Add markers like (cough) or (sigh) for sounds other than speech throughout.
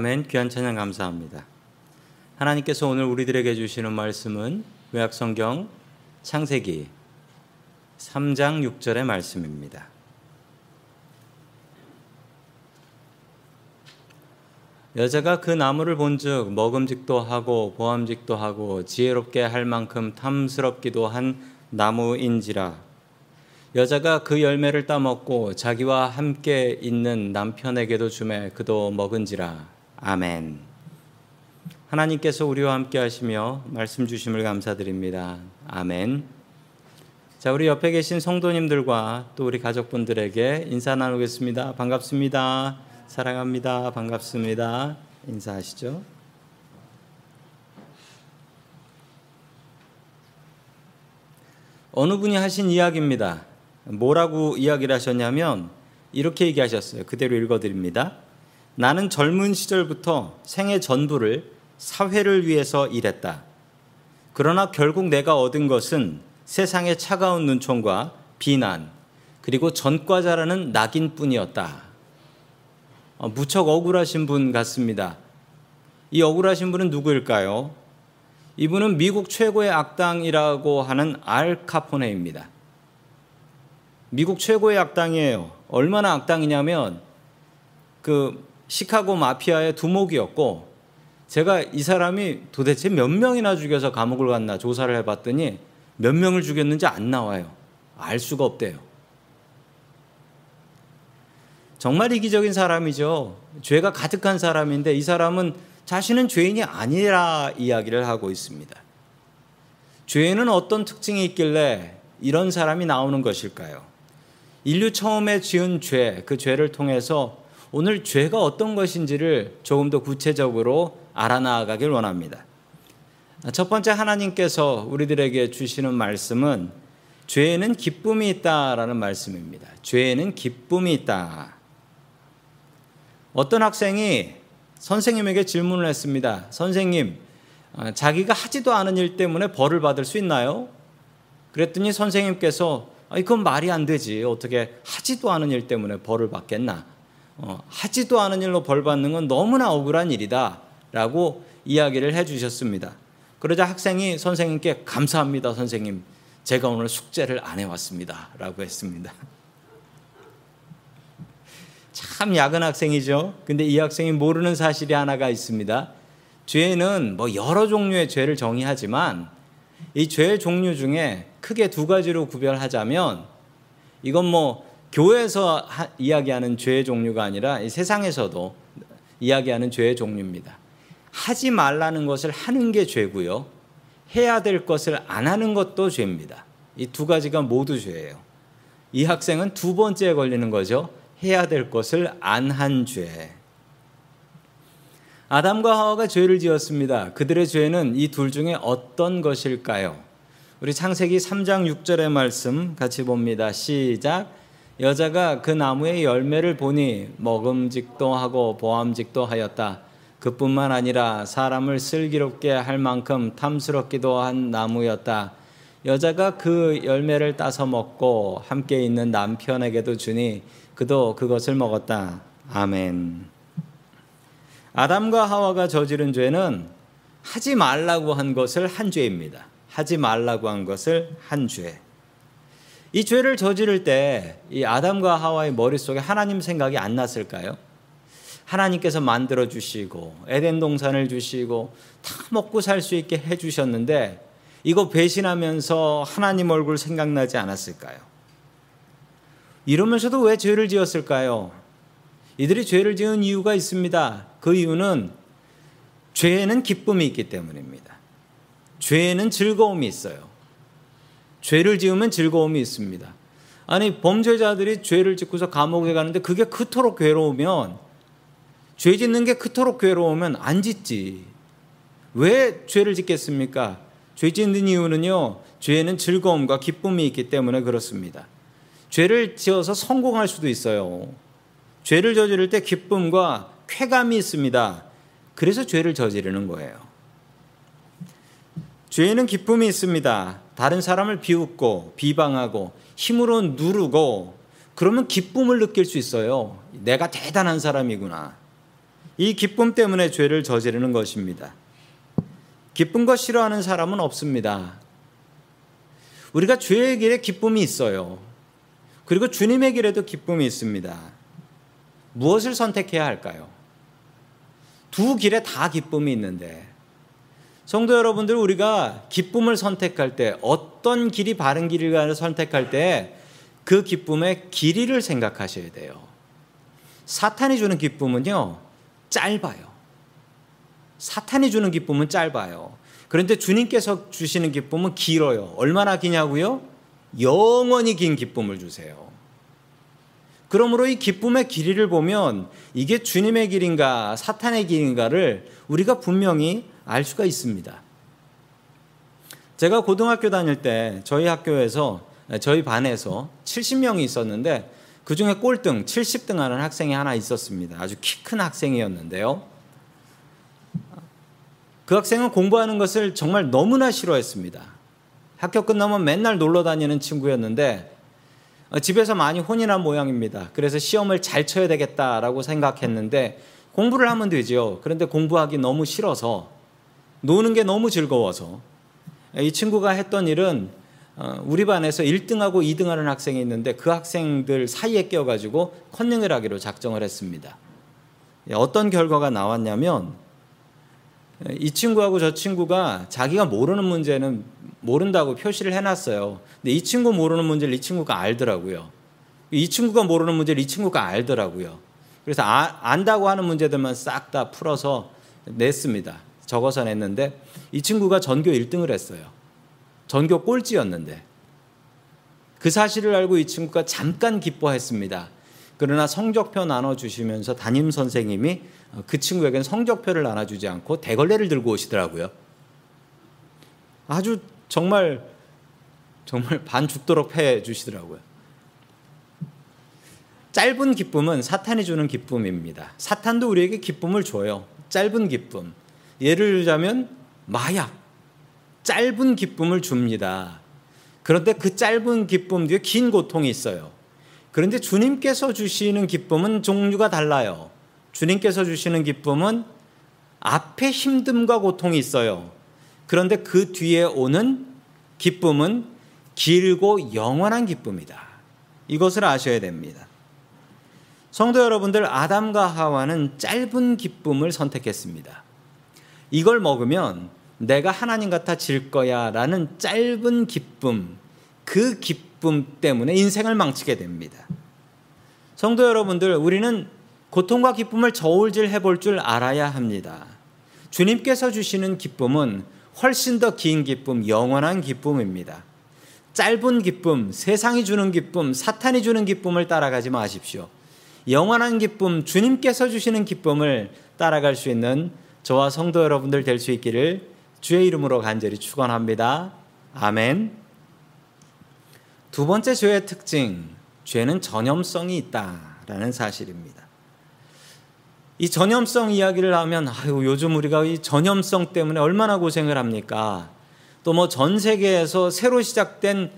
아멘. 귀한 찬양 감사합니다. 하나님께서 오늘 우리들에게 주시는 말씀은 구약성경 창세기 3장 6절의 말씀입니다. 여자가 그 나무를 본즉 먹음직도 하고 보암직도 하고 지혜롭게 할 만큼 탐스럽기도 한 나무인지라 여자가 그 열매를 따먹고 자기와 함께 있는 남편에게도 주매 그도 먹은지라 아멘. 하나님께서 우리와 함께 하시며 말씀 주심을 감사드립니다. 아멘. 자, 우리 옆에 계신 성도님들과 또 우리 가족분들에게 인사 나누겠습니다. 반갑습니다. 사랑합니다. 반갑습니다. 인사하시죠. 어느 분이 하신 이야기입니다. 뭐라고 이야기를 하셨냐면 이렇게 얘기하셨어요. 그대로 읽어드립니다. 나는 젊은 시절부터 생애 전부를 사회를 위해서 일했다. 그러나 결국 내가 얻은 것은 세상의 차가운 눈총과 비난, 그리고 전과자라는 낙인뿐이었다. 어, 무척 억울하신 분 같습니다. 이 억울하신 분은 누구일까요? 이분은 미국 최고의 악당이라고 하는 알 카포네입니다. 미국 최고의 악당이에요. 얼마나 악당이냐면 그 시카고 마피아의 두목이었고 제가 이 사람이 도대체 몇 명이나 죽여서 감옥을 갔나 조사를 해봤더니 몇 명을 죽였는지 안 나와요. 알 수가 없대요. 정말 이기적인 사람이죠. 죄가 가득한 사람인데 이 사람은 자신은 죄인이 아니라 이야기를 하고 있습니다. 죄는 어떤 특징이 있길래 이런 사람이 나오는 것일까요? 인류 처음에 지은 죄, 그 죄를 통해서 오늘 죄가 어떤 것인지를 조금 더 구체적으로 알아나가길 원합니다. 첫 번째 하나님께서 우리들에게 주시는 말씀은 죄에는 기쁨이 있다라는 말씀입니다. 죄에는 기쁨이 있다. 어떤 학생이 선생님에게 질문을 했습니다. 선생님, 아, 자기가 하지도 않은 일 때문에 벌을 받을 수 있나요? 그랬더니 선생님께서 이건 말이 안 되지. 어떻게 하지도 않은 일 때문에 벌을 받겠나? 어, 하지도 않은 일로 벌 받는 건 너무나 억울한 일이다. 라고 이야기를 해 주셨습니다. 그러자 학생이 선생님께 감사합니다, 선생님. 제가 오늘 숙제를 안 해왔습니다. 라고 했습니다. (laughs) 참 야근 학생이죠. 근데 이 학생이 모르는 사실이 하나가 있습니다. 죄는 뭐 여러 종류의 죄를 정의하지만 이 죄의 종류 중에 크게 두 가지로 구별하자면 이건 뭐 교회에서 하, 이야기하는 죄의 종류가 아니라 세상에서도 이야기하는 죄의 종류입니다. 하지 말라는 것을 하는 게 죄고요. 해야 될 것을 안 하는 것도 죄입니다. 이 두 가지가 모두 죄예요. 이 학생은 두 번째에 걸리는 거죠. 해야 될 것을 안 한 죄. 아담과 하와가 죄를 지었습니다. 그들의 죄는 이 둘 중에 어떤 것일까요? 우리 창세기 3장 6절의 말씀 같이 봅니다. 시작. 여자가 그 나무의 열매를 보니 먹음직도 하고 보암직도 하였다. 그뿐만 아니라 사람을 슬기롭게 할 만큼 탐스럽기도 한 나무였다. 여자가 그 열매를 따서 먹고 함께 있는 남편에게도 주니 그도 그것을 먹었다. 아멘. 아담과 하와가 저지른 죄는 하지 말라고 한 것을 한 죄입니다. 하지 말라고 한 것을 한 죄. 이 죄를 저지를 때 이 아담과 하와의 머릿속에 하나님 생각이 안 났을까요? 하나님께서 만들어 주시고 에덴 동산을 주시고 다 먹고 살 수 있게 해 주셨는데 이거 배신하면서 하나님 얼굴 생각나지 않았을까요? 이러면서도 왜 죄를 지었을까요? 이들이 죄를 지은 이유가 있습니다. 그 이유는 죄에는 기쁨이 있기 때문입니다. 죄에는 즐거움이 있어요. 죄를 지으면 즐거움이 있습니다. 아니 범죄자들이 죄를 짓고서 감옥에 가는데 그게 그토록 괴로우면 죄 짓는 게 그토록 괴로우면 안 짓지. 왜 죄를 짓겠습니까? 죄 짓는 이유는요. 죄에는 즐거움과 기쁨이 있기 때문에 그렇습니다. 죄를 지어서 성공할 수도 있어요. 죄를 저지를 때 기쁨과 쾌감이 있습니다. 그래서 죄를 저지르는 거예요. 죄에는 기쁨이 있습니다. 다른 사람을 비웃고 비방하고 힘으로 누르고 그러면 기쁨을 느낄 수 있어요. 내가 대단한 사람이구나. 이 기쁨 때문에 죄를 저지르는 것입니다. 기쁜 것 싫어하는 사람은 없습니다. 우리가 죄의 길에 기쁨이 있어요. 그리고 주님의 길에도 기쁨이 있습니다. 무엇을 선택해야 할까요? 두 길에 다 기쁨이 있는데 성도 여러분들 우리가 기쁨을 선택할 때 어떤 길이 바른 길인가를 선택할 때 그 기쁨의 길이를 생각하셔야 돼요. 사탄이 주는 기쁨은요 짧아요. 사탄이 주는 기쁨은 짧아요. 그런데 주님께서 주시는 기쁨은 길어요. 얼마나 기냐고요? 영원히 긴 기쁨을 주세요. 그러므로 이 기쁨의 길이를 보면 이게 주님의 길인가 사탄의 길인가를 우리가 분명히 알 수가 있습니다. 제가 고등학교 다닐 때 저희 학교에서 저희 반에서 70명이 있었는데 그 중에 꼴등 70등 하는 학생이 하나 있었습니다. 아주 키 큰 학생이었는데요. 그 학생은 공부하는 것을 정말 너무나 싫어했습니다. 학교 끝나면 맨날 놀러 다니는 친구였는데 어, 집에서 많이 혼인한 모양입니다. 그래서 시험을 잘 쳐야 되겠다라고 생각했는데 공부를 하면 되죠. 그런데 공부하기 너무 싫어서 노는 게 너무 즐거워서 이 친구가 했던 일은 어, 우리 반에서 1등하고 2등하는 학생이 있는데 그 학생들 사이에 껴가지고 컨닝을 하기로 작정을 했습니다. 어떤 결과가 나왔냐면 이 친구하고 저 친구가 자기가 모르는 문제는 모른다고 표시를 해놨어요. 근데 이 친구 모르는 문제를 이 친구가 알더라고요. 이 친구가 모르는 문제를 이 친구가 알더라고요. 그래서 아, 안다고 하는 문제들만 싹 다 풀어서 냈습니다. 적어서 냈는데 이 친구가 전교 1등을 했어요. 전교 꼴찌였는데 그 사실을 알고 이 친구가 잠깐 기뻐했습니다. 그러나 성적표 나눠주시면서 담임 선생님이 그 친구에게는 성적표를 나눠주지 않고 대걸레를 들고 오시더라고요. 아주 정말 정말 반 죽도록 해 주시더라고요. 짧은 기쁨은 사탄이 주는 기쁨입니다. 사탄도 우리에게 기쁨을 줘요. 짧은 기쁨. 예를 들자면 마약. 짧은 기쁨을 줍니다. 그런데 그 짧은 기쁨 뒤에 긴 고통이 있어요. 그런데 주님께서 주시는 기쁨은 종류가 달라요. 주님께서 주시는 기쁨은 앞에 힘듦과 고통이 있어요. 그런데 그 뒤에 오는 기쁨은 길고 영원한 기쁨이다. 이것을 아셔야 됩니다. 성도 여러분들, 아담과 하와는 짧은 기쁨을 선택했습니다. 이걸 먹으면 내가 하나님 같아질 거야 라는 짧은 기쁨, 그 기쁨 때문에 인생을 망치게 됩니다. 성도 여러분들, 우리는 고통과 기쁨을 저울질 해 볼 줄 알아야 합니다. 주님께서 주시는 기쁨은 훨씬 더 긴 기쁨, 영원한 기쁨입니다. 짧은 기쁨, 세상이 주는 기쁨, 사탄이 주는 기쁨을 따라가지 마십시오. 영원한 기쁨, 주님께서 주시는 기쁨을 따라갈 수 있는 저와 성도 여러분들 될 수 있기를 주의 이름으로 간절히 축원합니다. 아멘. 두 번째 죄의 특징, 죄는 전염성이 있다라는 사실입니다. 이 전염성 이야기를 하면 아유 요즘 우리가 이 전염성 때문에 얼마나 고생을 합니까? 또 뭐 전 세계에서 새로 시작된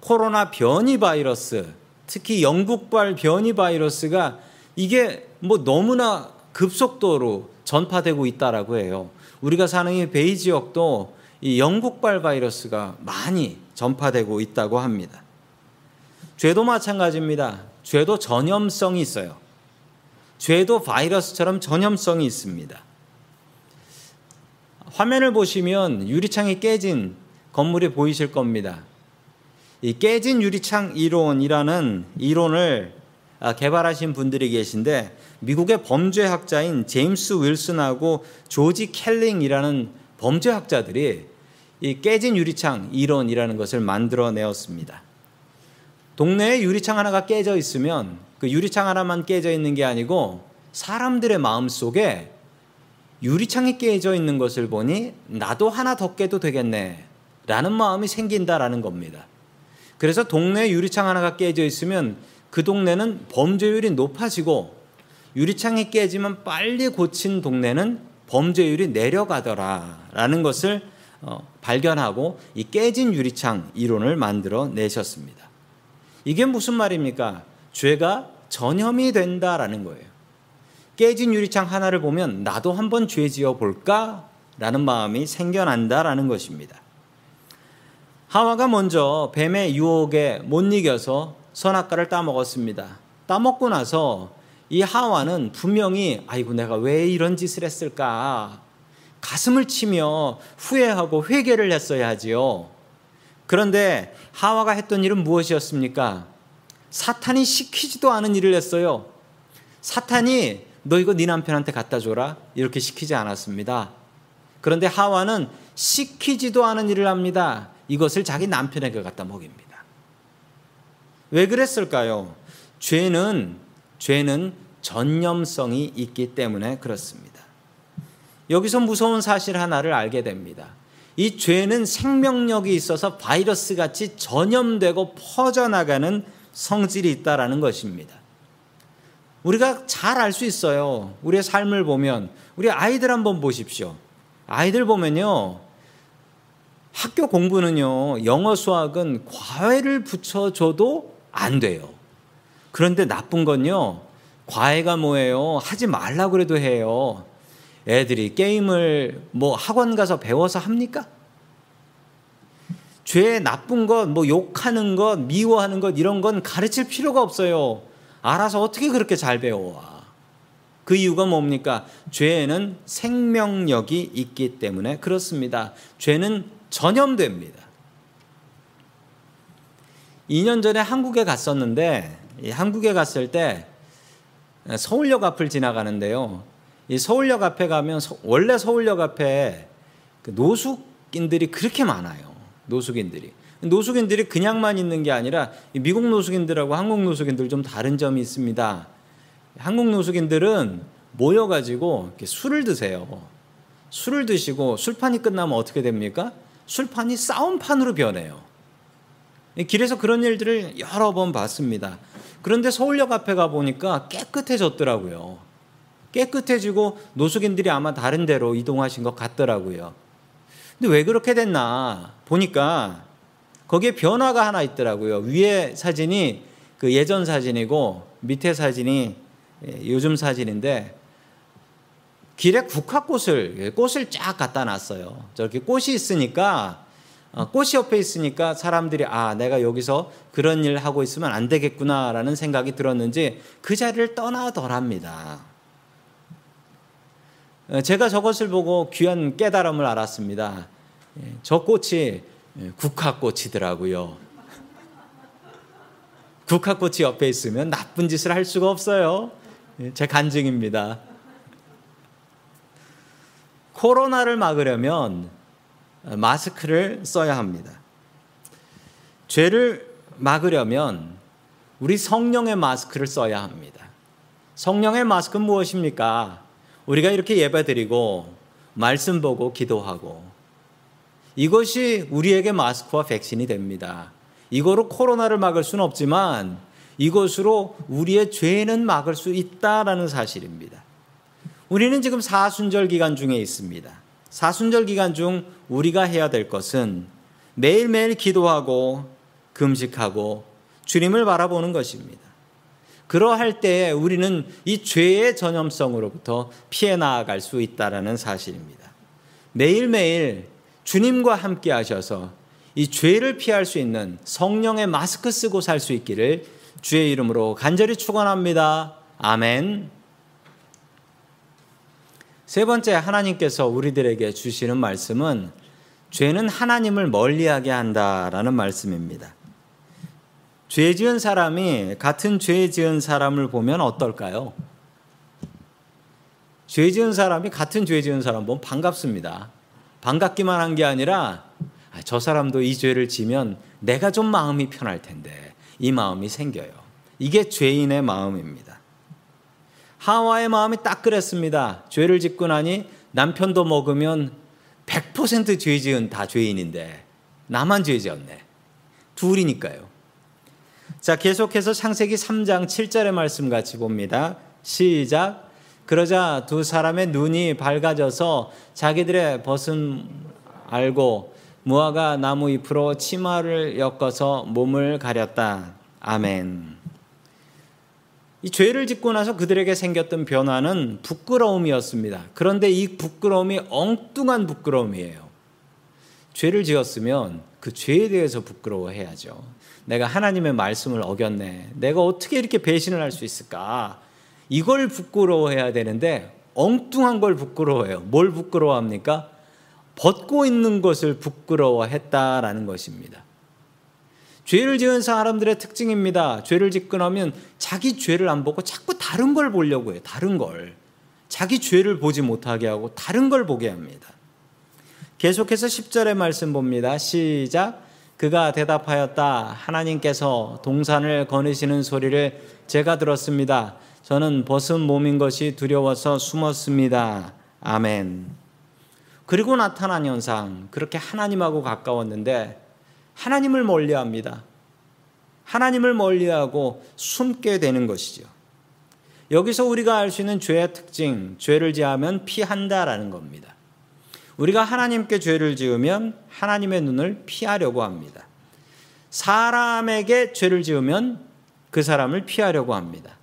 코로나 변이 바이러스, 특히 영국발 변이 바이러스가 이게 뭐 너무나 급속도로 전파되고 있다라고 해요. 우리가 사는 이 베이 지역도 이 영국발 바이러스가 많이 전파되고 있다고 합니다. 죄도 마찬가지입니다. 죄도 전염성이 있어요. 죄도 바이러스처럼 전염성이 있습니다. 화면을 보시면 유리창이 깨진 건물이 보이실 겁니다. 이 깨진 유리창 이론이라는 이론을 아, 개발하신 분들이 계신데 미국의 범죄학자인 제임스 윌슨하고 조지 켈링이라는 범죄학자들이 이 깨진 유리창 이론이라는 것을 만들어내었습니다. 동네에 유리창 하나가 깨져 있으면 그 유리창 하나만 깨져 있는 게 아니고 사람들의 마음 속에 유리창이 깨져 있는 것을 보니 나도 하나 더 깨도 되겠네 라는 마음이 생긴다라는 겁니다. 그래서 동네에 유리창 하나가 깨져 있으면 그 동네는 범죄율이 높아지고 유리창이 깨지면 빨리 고친 동네는 범죄율이 내려가더라라는 것을 어, 발견하고 이 깨진 유리창 이론을 만들어 내셨습니다. 이게 무슨 말입니까? 죄가 전염이 된다라는 거예요. 깨진 유리창 하나를 보면 나도 한번 죄 지어 볼까라는 마음이 생겨난다라는 것입니다. 하와가 먼저 뱀의 유혹에 못 이겨서 선악과를 따먹었습니다. 따먹고 나서 이 하와는 분명히 아이고 내가 왜 이런 짓을 했을까 가슴을 치며 후회하고 회개를 했어야 하지요. 그런데 하와가 했던 일은 무엇이었습니까? 사탄이 시키지도 않은 일을 했어요. 사탄이 너 이거 네 남편한테 갖다 줘라 이렇게 시키지 않았습니다. 그런데 하와는 시키지도 않은 일을 합니다. 이것을 자기 남편에게 갖다 먹입니다. 왜 그랬을까요? 죄는 죄는 전념성이 있기 때문에 그렇습니다. 여기서 무서운 사실 하나를 알게 됩니다. 이 죄는 생명력이 있어서 바이러스 같이 전염되고 퍼져나가는 성질이 있다라는 것입니다. 우리가 잘 알 수 있어요. 우리의 삶을 보면 우리 아이들 한번 보십시오. 아이들 보면요. 학교 공부는요. 영어 수학은 과외를 붙여 줘도 안 돼요. 그런데 나쁜 건요. 과외가 뭐예요? 하지 말라고 그래도 해요. 애들이 게임을 뭐 학원 가서 배워서 합니까? 죄 나쁜 것, 뭐 욕하는 것, 미워하는 것 이런 건 가르칠 필요가 없어요. 알아서 어떻게 그렇게 잘 배워와? 그 이유가 뭡니까? 죄에는 생명력이 있기 때문에 그렇습니다. 죄는 전염됩니다. 2년 전에 한국에 갔었는데 한국에 갔을 때 서울역 앞을 지나가는데요. 이 서울역 앞에 가면 원래 서울역 앞에 그 노숙인들이 그렇게 많아요. 노숙인들이. 노숙인들이 그냥만 있는 게 아니라 미국 노숙인들하고 한국 노숙인들 좀 다른 점이 있습니다. 한국 노숙인들은 모여가지고 술을 드세요. 술을 드시고 술판이 끝나면 어떻게 됩니까? 술판이 싸움판으로 변해요. 길에서 그런 일들을 여러 번 봤습니다. 그런데 서울역 앞에 가 보니까 깨끗해졌더라고요. 깨끗해지고 노숙인들이 아마 다른 데로 이동하신 것 같더라고요. 근데 왜 그렇게 됐나 보니까 거기에 변화가 하나 있더라고요. 위에 사진이 그 예전 사진이고 밑에 사진이 예, 요즘 사진인데 길에 국화꽃을 예, 꽃을 쫙 갖다 놨어요. 저렇게 꽃이 있으니까 어, 꽃이 옆에 있으니까 사람들이 아 내가 여기서 그런 일 하고 있으면 안 되겠구나라는 생각이 들었는지 그 자리를 떠나더랍니다. 어, 제가 저것을 보고 귀한 깨달음을 알았습니다. 예, 저 꽃이 국화꽃이더라고요. 국화꽃이 옆에 있으면 나쁜 짓을 할 수가 없어요. 제 간증입니다. 코로나를 막으려면 마스크를 써야 합니다. 죄를 막으려면 우리 성령의 마스크를 써야 합니다. 성령의 마스크는 무엇입니까? 우리가 이렇게 예배드리고 말씀 보고 기도하고 이것이 우리에게 마스크와 백신이 됩니다. 이거로 코로나를 막을 수는 없지만 이것으로 우리의 죄는 막을 수 있다라는 사실입니다. 우리는 지금 사순절 기간 중에 있습니다. 사순절 기간 중 우리가 해야 될 것은 매일매일 기도하고 금식하고 주님을 바라보는 것입니다. 그러할 때에 우리는 이 죄의 전염성으로부터 피해 나아갈 수 있다라는 사실입니다. 매일매일 주님과 함께 하셔서 이 죄를 피할 수 있는 성령의 마스크 쓰고 살 수 있기를 주의 이름으로 간절히 축원합니다. 아멘. 세 번째 하나님께서 우리들에게 주시는 말씀은 죄는 하나님을 멀리하게 한다라는 말씀입니다. 죄 지은 사람이 같은 죄 지은 사람을 보면 어떨까요? 죄 지은 사람이 같은 죄 지은 사람 보면 반갑습니다. 반갑기만 한 게 아니라 아, 저 사람도 이 죄를 지면 내가 좀 마음이 편할 텐데 이 마음이 생겨요. 이게 죄인의 마음입니다. 하와의 마음이 딱 그랬습니다. 죄를 짓고 나니 남편도 먹으면 100%죄 지은 다 죄인인데 나만 죄 지었네. 둘이니까요. 자, 계속해서 창세기 3장 7절의 말씀 같이 봅니다. 시작. 그러자 두 사람의 눈이 밝아져서 자기들의 벗은 알고 무화과 나무 잎으로 치마를 엮어서 몸을 가렸다. 아멘. 이 죄를 짓고 나서 그들에게 생겼던 변화는 부끄러움이었습니다. 그런데 이 부끄러움이 엉뚱한 부끄러움이에요. 죄를 지었으면 그 죄에 대해서 부끄러워해야죠. 내가 하나님의 말씀을 어겼네. 내가 어떻게 이렇게 배신을 할 수 있을까? 이걸 부끄러워해야 되는데 엉뚱한 걸 부끄러워해요. 뭘 부끄러워합니까? 벗고 있는 것을 부끄러워했다라는 것입니다. 죄를 지은 사람들의 특징입니다. 죄를 짓고 나면 자기 죄를 안 보고 자꾸 다른 걸 보려고 해요. 다른 걸. 자기 죄를 보지 못하게 하고 다른 걸 보게 합니다. 계속해서 10절의 말씀 봅니다. 시작. 그가 대답하였다. 하나님께서 동산을 거느시는 소리를 제가 들었습니다. 저는 벗은 몸인 것이 두려워서 숨었습니다. 아멘. 그리고 나타난 현상, 그렇게 하나님하고 가까웠는데 하나님을 멀리합니다. 하나님을 멀리하고 숨게 되는 것이죠. 여기서 우리가 알 수 있는 죄의 특징, 죄를 지으면 피한다라는 겁니다. 우리가 하나님께 죄를 지으면 하나님의 눈을 피하려고 합니다. 사람에게 죄를 지으면 그 사람을 피하려고 합니다.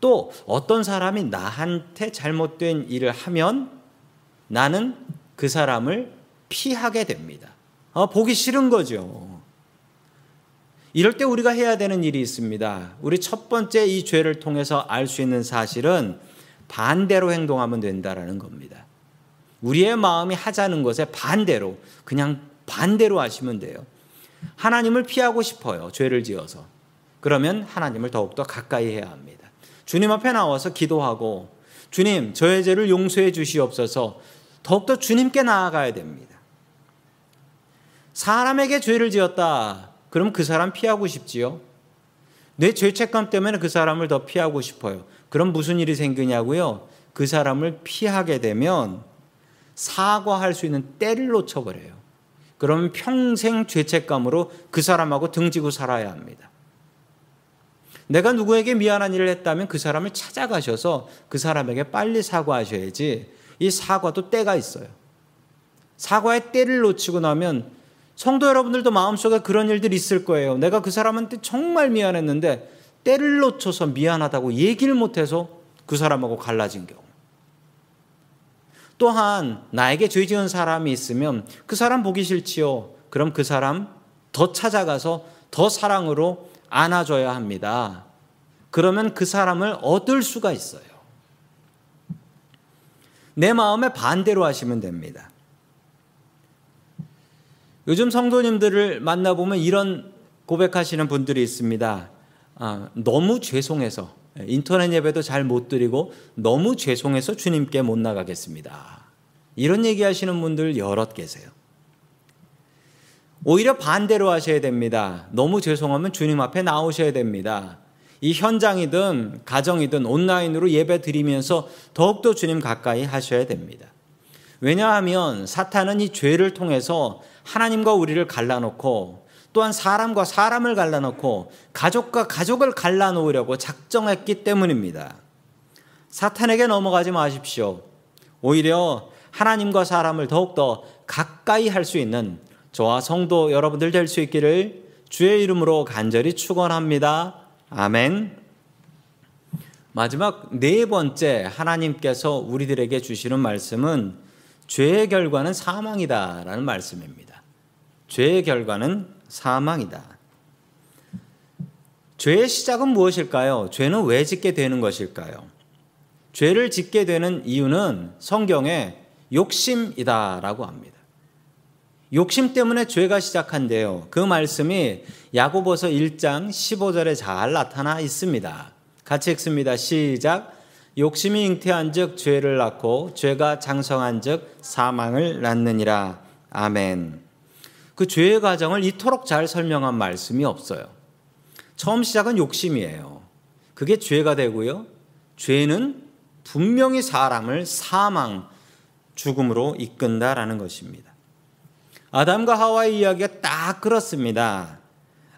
또 어떤 사람이 나한테 잘못된 일을 하면 나는 그 사람을 피하게 됩니다. 아, 보기 싫은 거죠. 이럴 때 우리가 해야 되는 일이 있습니다. 우리 첫 번째 이 죄를 통해서 알 수 있는 사실은 반대로 행동하면 된다라는 겁니다. 우리의 마음이 하자는 것에 반대로 그냥 반대로 하시면 돼요. 하나님을 피하고 싶어요. 죄를 지어서. 그러면 하나님을 더욱더 가까이 해야 합니다. 주님 앞에 나와서 기도하고 주님 저의 죄를 용서해 주시옵소서 더욱더 주님께 나아가야 됩니다. 사람에게 죄를 지었다. 그럼 그 사람 피하고 싶지요? 내 죄책감 때문에 그 사람을 더 피하고 싶어요. 그럼 무슨 일이 생기냐고요? 그 사람을 피하게 되면 사과할 수 있는 때를 놓쳐버려요. 그러면 평생 죄책감으로 그 사람하고 등지고 살아야 합니다. 내가 누구에게 미안한 일을 했다면 그 사람을 찾아가셔서 그 사람에게 빨리 사과하셔야지 이 사과도 때가 있어요. 사과의 때를 놓치고 나면 성도 여러분들도 마음속에 그런 일들이 있을 거예요. 내가 그 사람한테 정말 미안했는데 때를 놓쳐서 미안하다고 얘기를 못해서 그 사람하고 갈라진 경우. 또한 나에게 죄 지은 사람이 있으면 그 사람 보기 싫지요. 그럼 그 사람 더 찾아가서 더 사랑으로 안아줘야 합니다. 그러면 그 사람을 얻을 수가 있어요. 내 마음에 반대로 하시면 됩니다. 요즘 성도님들을 만나보면 이런 고백하시는 분들이 있습니다. 아, 너무 죄송해서 인터넷 예배도 잘 못 드리고 너무 죄송해서 주님께 못 나가겠습니다. 이런 얘기 하시는 분들 여럿 계세요. 오히려 반대로 하셔야 됩니다. 너무 죄송하면 주님 앞에 나오셔야 됩니다. 이 현장이든 가정이든 온라인으로 예배 드리면서 더욱더 주님 가까이 하셔야 됩니다. 왜냐하면 사탄은 이 죄를 통해서 하나님과 우리를 갈라놓고 또한 사람과 사람을 갈라놓고 가족과 가족을 갈라놓으려고 작정했기 때문입니다. 사탄에게 넘어가지 마십시오. 오히려 하나님과 사람을 더욱더 가까이 할 수 있는 저와 성도 여러분들 될 수 있기를 주의 이름으로 간절히 축원합니다. 아멘. 마지막 네 번째 하나님께서 우리들에게 주시는 말씀은 죄의 결과는 사망이다라는 말씀입니다. 죄의 결과는 사망이다. 죄의 시작은 무엇일까요? 죄는 왜 짓게 되는 것일까요? 죄를 짓게 되는 이유는 성경에 욕심이다라고 합니다. 욕심 때문에 죄가 시작한대요. 그 말씀이 야고보서 1장 15절에 잘 나타나 있습니다. 같이 읽습니다. 시작. 욕심이 잉태한 즉 죄를 낳고 죄가 장성한 즉 사망을 낳느니라. 아멘. 그 죄의 과정을 이토록 잘 설명한 말씀이 없어요. 처음 시작은 욕심이에요. 그게 죄가 되고요. 죄는 분명히 사람을 사망, 죽음으로 이끈다라는 것입니다. 아담과 하와의 이야기가 딱 그렇습니다.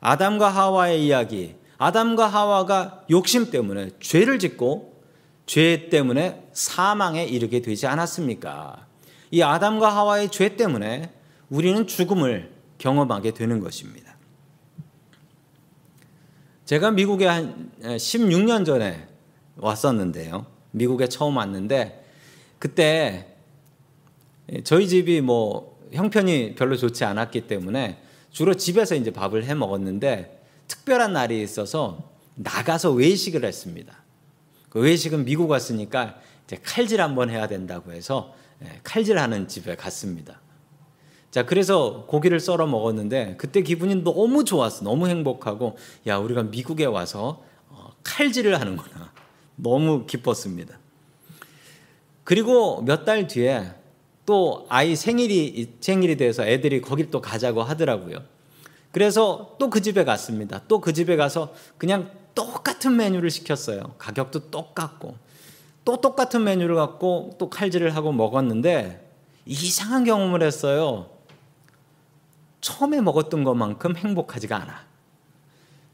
아담과 하와의 이야기. 아담과 하와가 욕심 때문에 죄를 짓고 죄 때문에 사망에 이르게 되지 않았습니까? 이 아담과 하와의 죄 때문에 우리는 죽음을 경험하게 되는 것입니다. 제가 미국에 한 16년 전에 왔었는데요. 미국에 처음 왔는데 그때 저희 집이 뭐 형편이 별로 좋지 않았기 때문에 주로 집에서 이제 밥을 해 먹었는데 특별한 날이 있어서 나가서 외식을 했습니다. 그 외식은 미국 왔으니까 이제 칼질 한번 해야 된다고 해서 예, 칼질하는 집에 갔습니다. 자, 그래서 고기를 썰어 먹었는데 그때 기분이 너무 좋았어. 너무 행복하고 야, 우리가 미국에 와서 어, 칼질을 하는구나. 너무 기뻤습니다. 그리고 몇 달 뒤에 또 아이 생일이 생일이 돼서 애들이 거길 또 가자고 하더라고요. 그래서 또 그 집에 갔습니다. 또 그 집에 가서 그냥 똑같은 메뉴를 시켰어요. 가격도 똑같고 또 똑같은 메뉴를 갖고 또 칼질을 하고 먹었는데 이상한 경험을 했어요. 처음에 먹었던 것만큼 행복하지가 않아.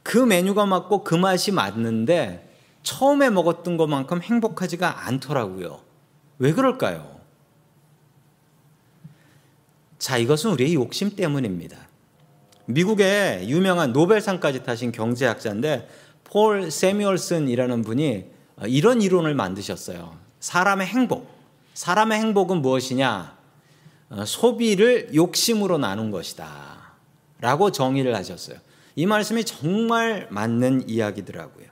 그 메뉴가 맞고 그 맛이 맞는데 처음에 먹었던 것만큼 행복하지가 않더라고요. 왜 그럴까요? 자, 이것은 우리의 욕심 때문입니다. 미국의 유명한 노벨상까지 타신 경제학자인데 폴 세뮤얼슨이라는 분이 이런 이론을 만드셨어요. 사람의 행복. 사람의 행복은 무엇이냐? 어, 소비를 욕심으로 나눈 것이다. 라고 정의를 하셨어요. 이 말씀이 정말 맞는 이야기더라고요.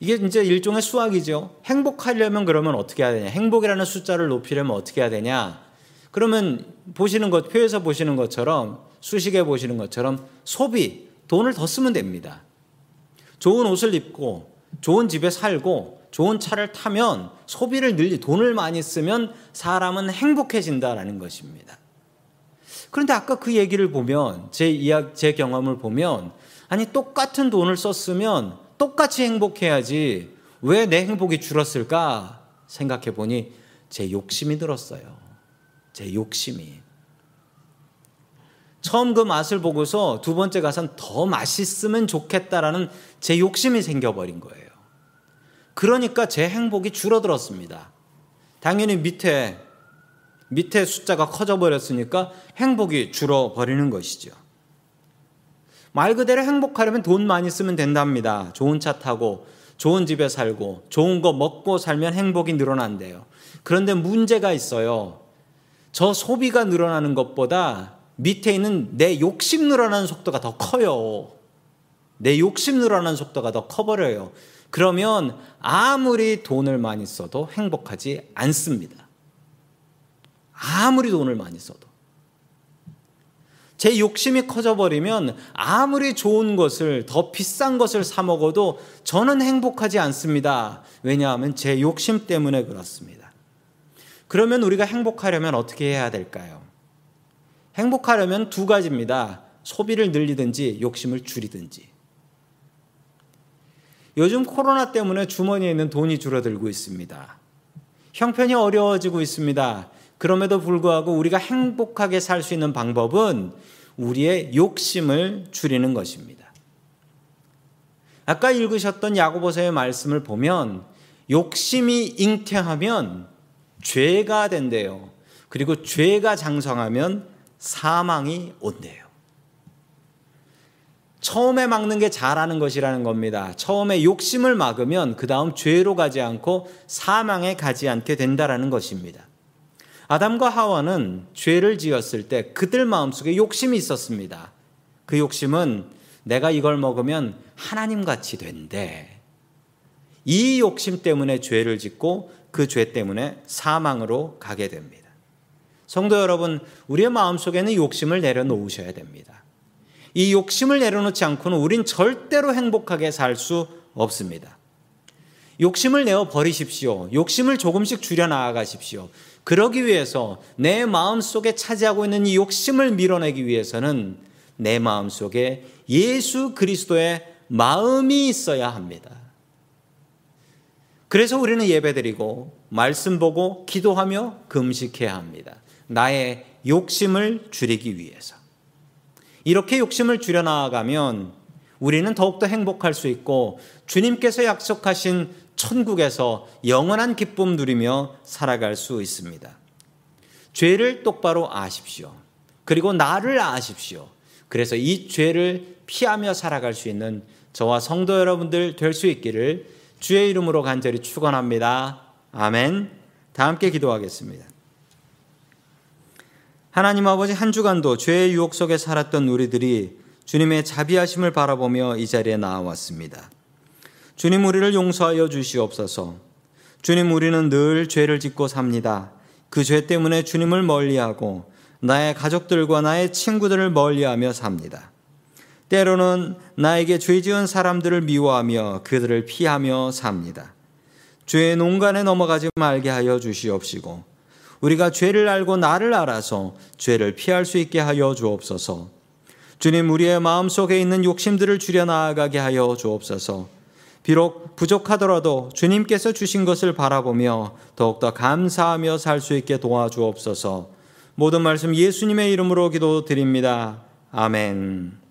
이게 이제 일종의 수학이죠. 행복하려면 그러면 어떻게 해야 되냐? 행복이라는 숫자를 높이려면 어떻게 해야 되냐? 그러면 보시는 것, 표에서 보시는 것처럼 수식에 보시는 것처럼 소비, 돈을 더 쓰면 됩니다. 좋은 옷을 입고 좋은 집에 살고 좋은 차를 타면 소비를 늘리 돈을 많이 쓰면 사람은 행복해진다라는 것입니다. 그런데 아까 그 얘기를 보면 제 이야기 제 경험을 보면 아니 똑같은 돈을 썼으면 똑같이 행복해야지 왜 내 행복이 줄었을까 생각해 보니 제 욕심이 들었어요. 제 욕심이. 처음 그 맛을 보고서 두 번째 가선 더 맛있으면 좋겠다라는 제 욕심이 생겨버린 거예요. 그러니까 제 행복이 줄어들었습니다. 당연히 밑에, 밑에 숫자가 커져 버렸으니까 행복이 줄어 버리는 것이죠. 말 그대로 행복하려면 돈 많이 쓰면 된답니다. 좋은 차 타고, 좋은 집에 살고, 좋은 거 먹고 살면 행복이 늘어난대요. 그런데 문제가 있어요. 저 소비가 늘어나는 것보다 밑에 있는 내 욕심 늘어나는 속도가 더 커요. 내 욕심 늘어나는 속도가 더 커버려요. 그러면 아무리 돈을 많이 써도 행복하지 않습니다. 아무리 돈을 많이 써도. 제 욕심이 커져버리면 아무리 좋은 것을, 더 비싼 것을 사 먹어도 저는 행복하지 않습니다. 왜냐하면 제 욕심 때문에 그렇습니다. 그러면 우리가 행복하려면 어떻게 해야 될까요? 행복하려면 두 가지입니다. 소비를 늘리든지 욕심을 줄이든지. 요즘 코로나 때문에 주머니에 있는 돈이 줄어들고 있습니다. 형편이 어려워지고 있습니다. 그럼에도 불구하고 우리가 행복하게 살 수 있는 방법은 우리의 욕심을 줄이는 것입니다. 아까 읽으셨던 야고보서의 말씀을 보면 욕심이 잉태하면 죄가 된대요. 그리고 죄가 장성하면 사망이 온대요. 처음에 막는 게 잘하는 것이라는 겁니다. 처음에 욕심을 막으면 그 다음 죄로 가지 않고 사망에 가지 않게 된다라는 것입니다. 아담과 하와는 죄를 지었을 때 그들 마음속에 욕심이 있었습니다. 그 욕심은 내가 이걸 먹으면 하나님 같이 된대. 이 욕심 때문에 죄를 짓고 그 죄 때문에 사망으로 가게 됩니다. 성도 여러분, 우리의 마음속에는 욕심을 내려놓으셔야 됩니다. 이 욕심을 내려놓지 않고는 우린 절대로 행복하게 살 수 없습니다. 욕심을 내어 버리십시오. 욕심을 조금씩 줄여 나아가십시오. 그러기 위해서 내 마음 속에 차지하고 있는 이 욕심을 밀어내기 위해서는 내 마음 속에 예수 그리스도의 마음이 있어야 합니다. 그래서 우리는 예배드리고 말씀 보고 기도하며 금식해야 합니다. 나의 욕심을 줄이기 위해서. 이렇게 욕심을 줄여나가면 우리는 더욱더 행복할 수 있고 주님께서 약속하신 천국에서 영원한 기쁨 누리며 살아갈 수 있습니다. 죄를 똑바로 아십시오. 그리고 나를 아십시오. 그래서 이 죄를 피하며 살아갈 수 있는 저와 성도 여러분들 될 수 있기를 주의 이름으로 간절히 축원합니다. 아멘. 다 함께 기도하겠습니다. 하나님 아버지 한 주간도 죄의 유혹 속에 살았던 우리들이 주님의 자비하심을 바라보며 이 자리에 나와왔습니다. 주님 우리를 용서하여 주시옵소서. 주님 우리는 늘 죄를 짓고 삽니다. 그 죄 때문에 주님을 멀리하고 나의 가족들과 나의 친구들을 멀리하며 삽니다. 때로는 나에게 죄 지은 사람들을 미워하며 그들을 피하며 삽니다. 죄의 농간에 넘어가지 말게 하여 주시옵시고 우리가 죄를 알고 나를 알아서 죄를 피할 수 있게 하여 주옵소서. 주님 우리의 마음속에 있는 욕심들을 줄여 나아가게 하여 주옵소서. 비록 부족하더라도 주님께서 주신 것을 바라보며 더욱더 감사하며 살 수 있게 도와주옵소서. 모든 말씀 예수님의 이름으로 기도드립니다. 아멘.